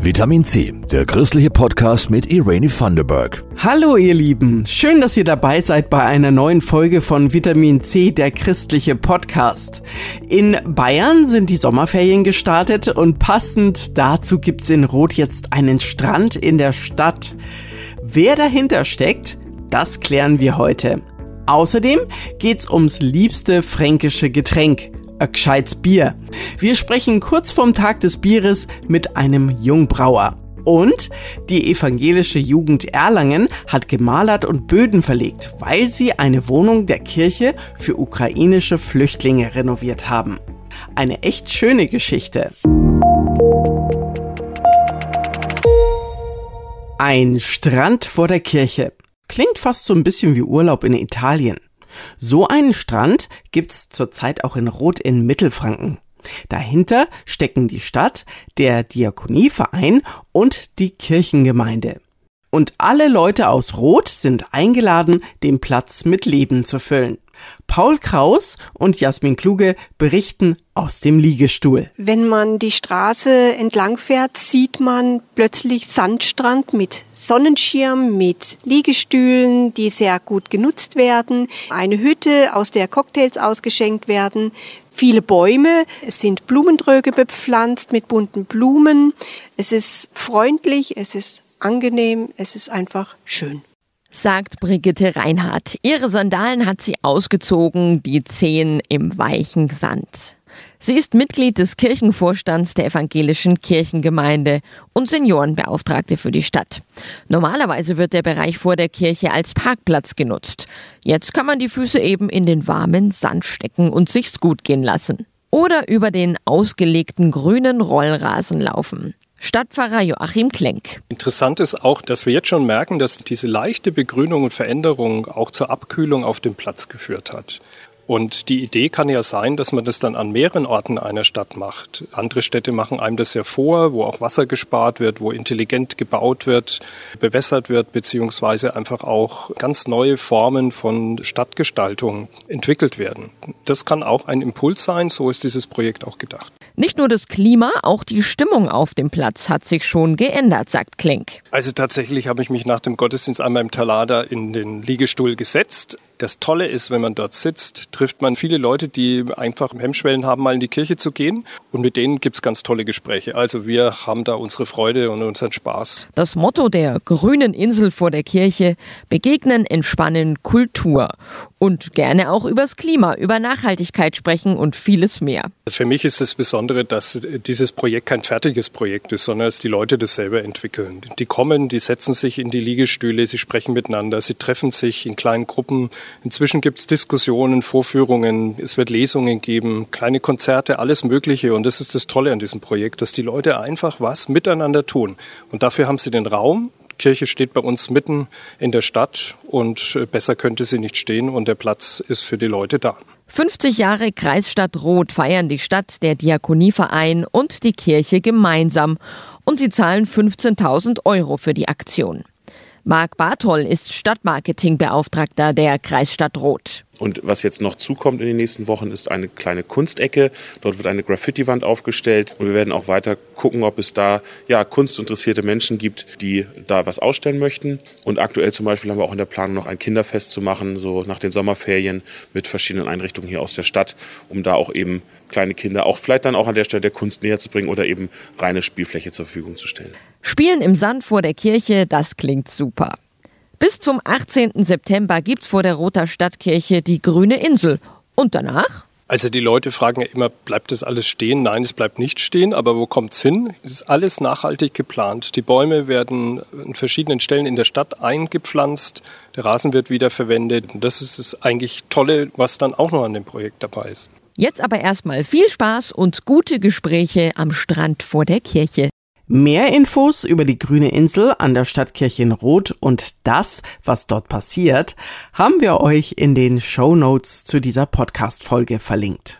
Vitamin C, der christliche Podcast mit Irene Thunderberg. Hallo ihr Lieben, schön, dass ihr dabei seid bei einer neuen Folge von Vitamin C, der christliche Podcast. In Bayern sind die Sommerferien gestartet und passend dazu gibt's in Rot jetzt einen Strand in der Stadt. Wer dahinter steckt, das klären wir heute. Außerdem geht's ums liebste fränkische Getränk, ein gescheites Bier. Wir sprechen kurz vorm Tag des Bieres mit einem Jungbrauer. Und die evangelische Jugend Erlangen hat gemalert und Böden verlegt, weil sie eine Wohnung der Kirche für ukrainische Flüchtlinge renoviert haben. Eine echt schöne Geschichte. Ein Strand vor der Kirche. Klingt fast so ein bisschen wie Urlaub in Italien. So einen Strand gibt's zurzeit auch in Rot in Mittelfranken. Dahinter stecken die Stadt, der Diakonieverein und die Kirchengemeinde. Und alle Leute aus Rot sind eingeladen, den Platz mit Leben zu füllen. Paul Kraus und Jasmin Kluge berichten aus dem Liegestuhl. Wenn man die Straße entlang fährt, sieht man plötzlich Sandstrand mit Sonnenschirm, mit Liegestühlen, die sehr gut genutzt werden, eine Hütte, aus der Cocktails ausgeschenkt werden, viele Bäume, es sind Blumentröge bepflanzt mit bunten Blumen. Es ist freundlich, es ist angenehm, es ist einfach schön sagt Brigitte Reinhardt. Ihre Sandalen hat sie ausgezogen, die Zehen im weichen Sand. Sie ist Mitglied des Kirchenvorstands der evangelischen Kirchengemeinde und Seniorenbeauftragte für die Stadt. Normalerweise wird der Bereich vor der Kirche als Parkplatz genutzt. Jetzt kann man die Füße eben in den warmen Sand stecken und sich's gut gehen lassen. Oder über den ausgelegten grünen Rollrasen laufen. Stadtpfarrer Joachim Klenk. Interessant ist auch, dass wir jetzt schon merken, dass diese leichte Begrünung und Veränderung auch zur Abkühlung auf dem Platz geführt hat. Und die Idee kann ja sein, dass man das dann an mehreren Orten einer Stadt macht. Andere Städte machen einem das ja vor, wo auch Wasser gespart wird, wo intelligent gebaut wird, bewässert wird, beziehungsweise einfach auch ganz neue Formen von Stadtgestaltung entwickelt werden. Das kann auch ein Impuls sein, so ist dieses Projekt auch gedacht. Nicht nur das Klima, auch die Stimmung auf dem Platz hat sich schon geändert, sagt Klink. Also tatsächlich habe ich mich nach dem Gottesdienst einmal im Talada in den Liegestuhl gesetzt, das Tolle ist, wenn man dort sitzt, trifft man viele Leute, die einfach Hemmschwellen haben, mal in die Kirche zu gehen. Und mit denen gibt's ganz tolle Gespräche. Also wir haben da unsere Freude und unseren Spaß. Das Motto der grünen Insel vor der Kirche, begegnen, entspannen, Kultur. Und gerne auch übers Klima, über Nachhaltigkeit sprechen und vieles mehr. Für mich ist das Besondere, dass dieses Projekt kein fertiges Projekt ist, sondern dass die Leute das selber entwickeln. Die kommen, die setzen sich in die Liegestühle, sie sprechen miteinander, sie treffen sich in kleinen Gruppen, Inzwischen gibt es Diskussionen, Vorführungen, es wird Lesungen geben, kleine Konzerte, alles Mögliche. Und das ist das Tolle an diesem Projekt, dass die Leute einfach was miteinander tun. Und dafür haben sie den Raum. Kirche steht bei uns mitten in der Stadt und äh, besser könnte sie nicht stehen und der Platz ist für die Leute da. 50 Jahre Kreisstadt Rot feiern die Stadt, der Diakonieverein und die Kirche gemeinsam und sie zahlen 15.000 Euro für die Aktion. Marc Bartol ist Stadtmarketingbeauftragter der Kreisstadt Roth. Und was jetzt noch zukommt in den nächsten Wochen, ist eine kleine Kunstecke. Dort wird eine Graffiti-Wand aufgestellt. Und wir werden auch weiter gucken, ob es da ja, kunstinteressierte Menschen gibt, die da was ausstellen möchten. Und aktuell zum Beispiel haben wir auch in der Planung noch ein Kinderfest zu machen, so nach den Sommerferien mit verschiedenen Einrichtungen hier aus der Stadt, um da auch eben kleine Kinder auch vielleicht dann auch an der Stelle der Kunst näher zu bringen oder eben reine Spielfläche zur Verfügung zu stellen. Spielen im Sand vor der Kirche, das klingt super. Bis zum 18. September gibt's vor der Roter Stadtkirche die Grüne Insel. Und danach? Also die Leute fragen ja immer, bleibt das alles stehen? Nein, es bleibt nicht stehen, aber wo kommt's hin? Es ist alles nachhaltig geplant. Die Bäume werden an verschiedenen Stellen in der Stadt eingepflanzt, der Rasen wird wiederverwendet. Und das ist das eigentlich Tolle, was dann auch noch an dem Projekt dabei ist. Jetzt aber erstmal viel Spaß und gute Gespräche am Strand vor der Kirche. Mehr Infos über die grüne Insel an der Stadtkirche in Roth und das, was dort passiert, haben wir euch in den Show Notes zu dieser Podcast-Folge verlinkt.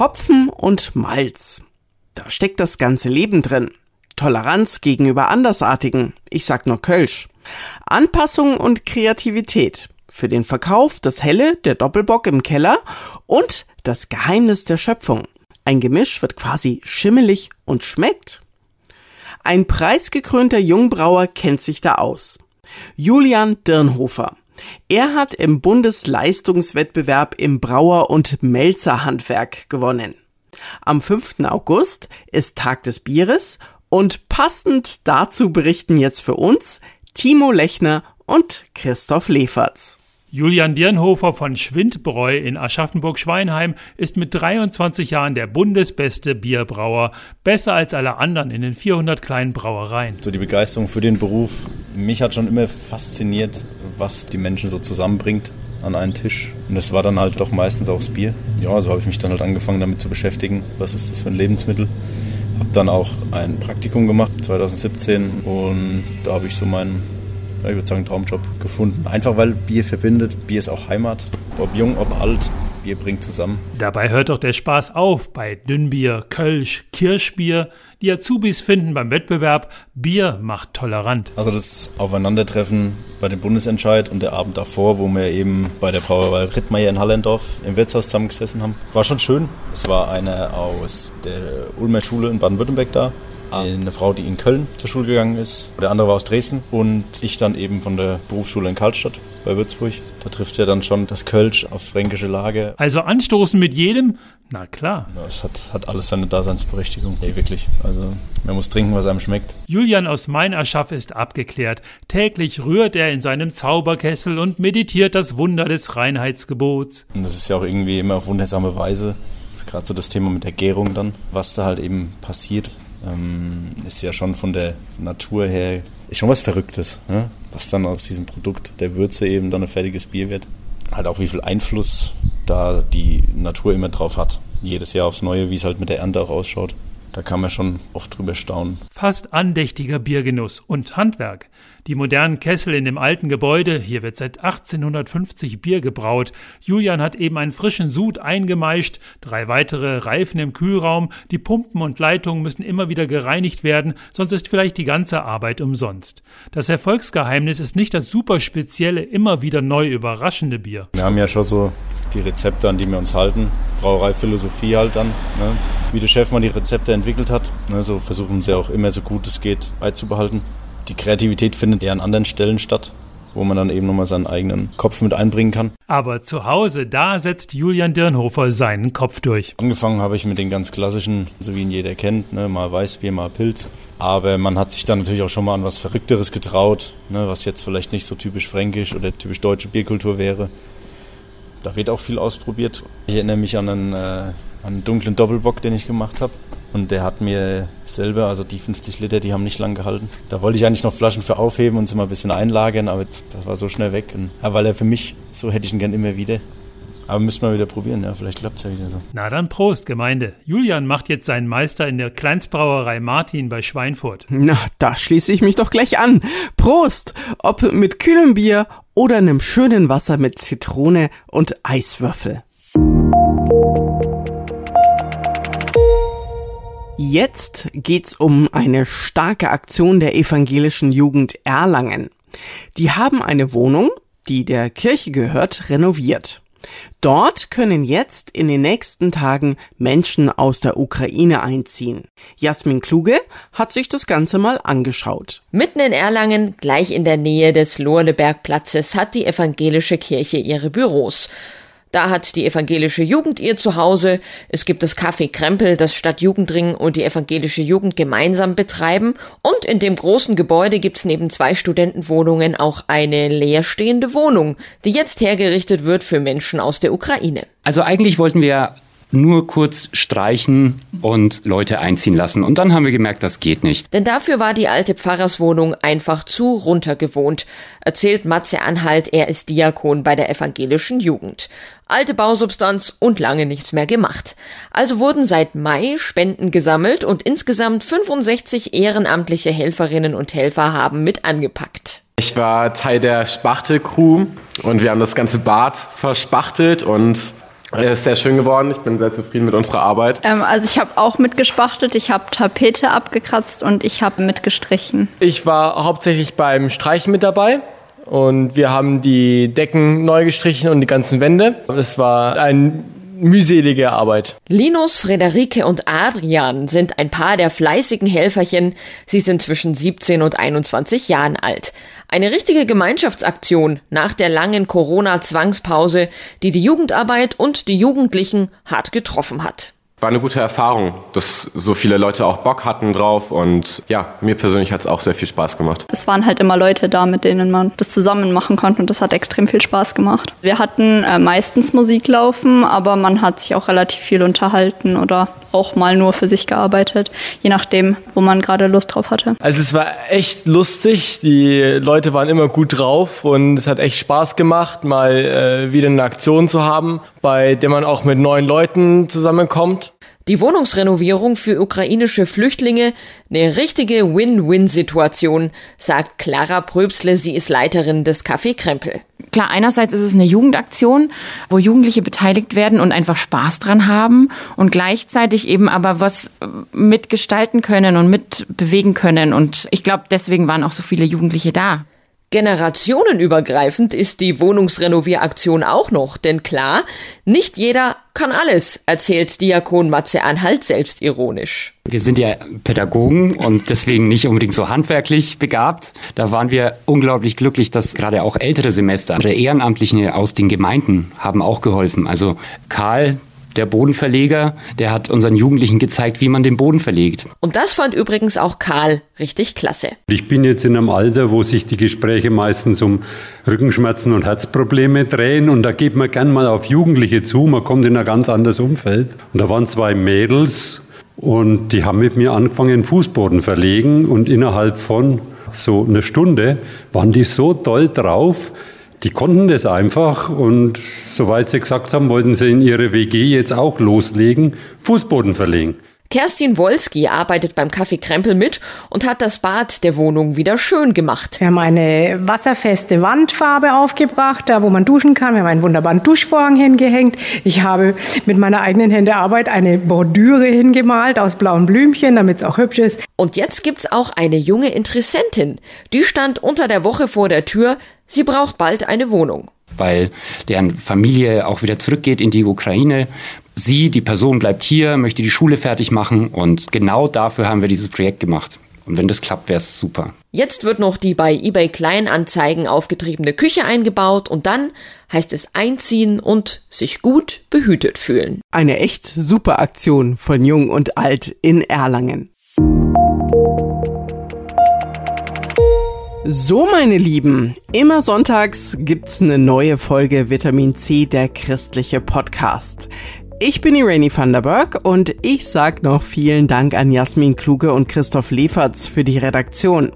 Hopfen und Malz. Da steckt das ganze Leben drin. Toleranz gegenüber Andersartigen. Ich sag nur Kölsch. Anpassung und Kreativität für den Verkauf das Helle, der Doppelbock im Keller und das Geheimnis der Schöpfung. Ein Gemisch wird quasi schimmelig und schmeckt. Ein preisgekrönter Jungbrauer kennt sich da aus. Julian Dirnhofer. Er hat im Bundesleistungswettbewerb im Brauer- und Melzerhandwerk gewonnen. Am 5. August ist Tag des Bieres und passend dazu berichten jetzt für uns Timo Lechner und Christoph Leferz. Julian Dirnhofer von Schwindbräu in Aschaffenburg-Schweinheim ist mit 23 Jahren der bundesbeste Bierbrauer, besser als alle anderen in den 400 kleinen Brauereien. So die Begeisterung für den Beruf, mich hat schon immer fasziniert, was die Menschen so zusammenbringt an einen Tisch. Und das war dann halt doch meistens auch das Bier. Ja, so habe ich mich dann halt angefangen damit zu beschäftigen, was ist das für ein Lebensmittel. Habe dann auch ein Praktikum gemacht 2017 und da habe ich so meinen ja, ich würde sagen, Traumjob gefunden. Einfach weil Bier verbindet. Bier ist auch Heimat. Ob jung, ob alt. Bier bringt zusammen. Dabei hört doch der Spaß auf bei Dünnbier, Kölsch, Kirschbier. Die Azubis finden beim Wettbewerb, Bier macht tolerant. Also das Aufeinandertreffen bei dem Bundesentscheid und der Abend davor, wo wir eben bei der Brauerei Rittmeier in Hallendorf im Wirtshaus zusammengesessen haben, war schon schön. Es war einer aus der Ulmer Schule in Baden-Württemberg da eine Frau, die in Köln zur Schule gegangen ist. Der andere war aus Dresden und ich dann eben von der Berufsschule in Karlstadt bei Würzburg. Da trifft ja dann schon das Kölsch aufs fränkische Lager. Also anstoßen mit jedem? Na klar. Es hat, hat alles seine Daseinsberechtigung. Hey, wirklich. Also man muss trinken, was einem schmeckt. Julian aus Meinerschaff ist abgeklärt. Täglich rührt er in seinem Zauberkessel und meditiert das Wunder des Reinheitsgebots. Und das ist ja auch irgendwie immer auf wundersame Weise. Das ist gerade so das Thema mit der Gärung dann, was da halt eben passiert ähm, ist ja schon von der Natur her, ist schon was Verrücktes, ne? was dann aus diesem Produkt der Würze eben dann ein fertiges Bier wird. Halt auch wie viel Einfluss da die Natur immer drauf hat. Jedes Jahr aufs Neue, wie es halt mit der Ernte auch ausschaut. Da kann man schon oft drüber staunen. Fast andächtiger Biergenuss und Handwerk. Die modernen Kessel in dem alten Gebäude, hier wird seit 1850 Bier gebraut. Julian hat eben einen frischen Sud eingemeischt, drei weitere Reifen im Kühlraum, die Pumpen und Leitungen müssen immer wieder gereinigt werden, sonst ist vielleicht die ganze Arbeit umsonst. Das Erfolgsgeheimnis ist nicht das super spezielle, immer wieder neu überraschende Bier. Wir haben ja schon so die Rezepte, an die wir uns halten. Brauereiphilosophie halt dann. Ne? Wie der Chef mal die Rezepte entwickelt hat. Ne? So versuchen sie auch immer so gut es geht beizubehalten. Die Kreativität findet eher an anderen Stellen statt wo man dann eben nochmal seinen eigenen Kopf mit einbringen kann. Aber zu Hause, da setzt Julian Dirnhofer seinen Kopf durch. Angefangen habe ich mit den ganz klassischen, so wie ihn jeder kennt, ne? mal Weißbier, mal Pilz. Aber man hat sich dann natürlich auch schon mal an was Verrückteres getraut, ne? was jetzt vielleicht nicht so typisch fränkisch oder typisch deutsche Bierkultur wäre. Da wird auch viel ausprobiert. Ich erinnere mich an einen, äh, einen dunklen Doppelbock, den ich gemacht habe. Und der hat mir selber, also die 50 Liter, die haben nicht lang gehalten. Da wollte ich eigentlich noch Flaschen für aufheben und sie mal ein bisschen einlagern, aber das war so schnell weg. Und, ja, weil er für mich, so hätte ich ihn gern immer wieder. Aber müssen wir wieder probieren, ja, vielleicht klappt es ja wieder so. Na dann Prost, Gemeinde. Julian macht jetzt seinen Meister in der Kleinstbrauerei Martin bei Schweinfurt. Na, da schließe ich mich doch gleich an. Prost! Ob mit kühlem Bier oder einem schönen Wasser mit Zitrone und Eiswürfel. Jetzt geht's um eine starke Aktion der evangelischen Jugend Erlangen. Die haben eine Wohnung, die der Kirche gehört, renoviert. Dort können jetzt in den nächsten Tagen Menschen aus der Ukraine einziehen. Jasmin Kluge hat sich das Ganze mal angeschaut. Mitten in Erlangen, gleich in der Nähe des Lohrlebergplatzes, hat die evangelische Kirche ihre Büros. Da hat die evangelische Jugend ihr Zuhause. Es gibt das Café Krempel, das Stadtjugendring und die evangelische Jugend gemeinsam betreiben. Und in dem großen Gebäude gibt's neben zwei Studentenwohnungen auch eine leerstehende Wohnung, die jetzt hergerichtet wird für Menschen aus der Ukraine. Also eigentlich wollten wir nur kurz streichen und Leute einziehen lassen. Und dann haben wir gemerkt, das geht nicht. Denn dafür war die alte Pfarrerswohnung einfach zu runtergewohnt, erzählt Matze Anhalt, er ist Diakon bei der evangelischen Jugend. Alte Bausubstanz und lange nichts mehr gemacht. Also wurden seit Mai Spenden gesammelt und insgesamt 65 ehrenamtliche Helferinnen und Helfer haben mit angepackt. Ich war Teil der Spachtel-Crew und wir haben das ganze Bad verspachtelt und ist sehr schön geworden. Ich bin sehr zufrieden mit unserer Arbeit. Ähm, also ich habe auch mitgespachtelt, ich habe Tapete abgekratzt und ich habe mitgestrichen. Ich war hauptsächlich beim Streichen mit dabei. Und wir haben die Decken neu gestrichen und die ganzen Wände. Es war ein mühselige Arbeit. Linus, Frederike und Adrian sind ein paar der fleißigen Helferchen. Sie sind zwischen 17 und 21 Jahren alt. Eine richtige Gemeinschaftsaktion nach der langen Corona-Zwangspause, die die Jugendarbeit und die Jugendlichen hart getroffen hat war eine gute Erfahrung, dass so viele Leute auch Bock hatten drauf und ja, mir persönlich hat es auch sehr viel Spaß gemacht. Es waren halt immer Leute da, mit denen man das zusammen machen konnte und das hat extrem viel Spaß gemacht. Wir hatten äh, meistens Musik laufen, aber man hat sich auch relativ viel unterhalten oder auch mal nur für sich gearbeitet, je nachdem, wo man gerade Lust drauf hatte. Also es war echt lustig, die Leute waren immer gut drauf und es hat echt Spaß gemacht, mal äh, wieder eine Aktion zu haben, bei der man auch mit neuen Leuten zusammenkommt. Die Wohnungsrenovierung für ukrainische Flüchtlinge eine richtige Win-Win-Situation, sagt Clara Pröbsle, sie ist Leiterin des Café Krempel. Klar, einerseits ist es eine Jugendaktion, wo Jugendliche beteiligt werden und einfach Spaß dran haben und gleichzeitig eben aber was mitgestalten können und mitbewegen können. Und ich glaube, deswegen waren auch so viele Jugendliche da. Generationenübergreifend ist die Wohnungsrenovieraktion auch noch, denn klar, nicht jeder kann alles, erzählt Diakon Matze Anhalt selbstironisch. Wir sind ja Pädagogen und deswegen nicht unbedingt so handwerklich begabt. Da waren wir unglaublich glücklich, dass gerade auch ältere Semester, oder Ehrenamtliche aus den Gemeinden haben auch geholfen. Also Karl, der Bodenverleger, der hat unseren Jugendlichen gezeigt, wie man den Boden verlegt. Und das fand übrigens auch Karl richtig klasse. Ich bin jetzt in einem Alter, wo sich die Gespräche meistens um Rückenschmerzen und Herzprobleme drehen und da geht man gern mal auf Jugendliche zu, man kommt in ein ganz anderes Umfeld. Und da waren zwei Mädels und die haben mit mir angefangen, Fußboden verlegen und innerhalb von so einer Stunde waren die so toll drauf, die konnten das einfach und soweit sie gesagt haben, wollten sie in ihre WG jetzt auch loslegen, Fußboden verlegen. Kerstin Wolski arbeitet beim Café Krempel mit und hat das Bad der Wohnung wieder schön gemacht. Wir haben eine wasserfeste Wandfarbe aufgebracht, da wo man duschen kann. Wir haben einen wunderbaren Duschvorhang hingehängt. Ich habe mit meiner eigenen Hände Arbeit eine Bordüre hingemalt aus blauen Blümchen, damit es auch hübsch ist. Und jetzt gibt's auch eine junge Interessentin. Die stand unter der Woche vor der Tür. Sie braucht bald eine Wohnung weil deren Familie auch wieder zurückgeht in die Ukraine sie, die Person bleibt hier, möchte die Schule fertig machen und genau dafür haben wir dieses Projekt gemacht. Und wenn das klappt, wäre es super. Jetzt wird noch die bei eBay Kleinanzeigen aufgetriebene Küche eingebaut und dann heißt es einziehen und sich gut behütet fühlen. Eine echt super Aktion von Jung und Alt in Erlangen. So, meine Lieben, immer sonntags gibt's eine neue Folge Vitamin C, der christliche Podcast. Ich bin Irene van der Berg und ich sag noch vielen Dank an Jasmin Kluge und Christoph Leferz für die Redaktion.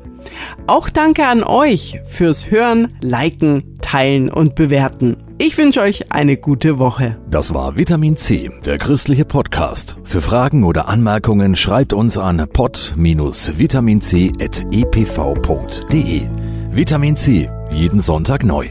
Auch danke an euch fürs Hören, Liken, Teilen und Bewerten. Ich wünsche euch eine gute Woche. Das war Vitamin C, der christliche Podcast. Für Fragen oder Anmerkungen schreibt uns an pod-vitaminc.epv.de. Vitamin C, jeden Sonntag neu.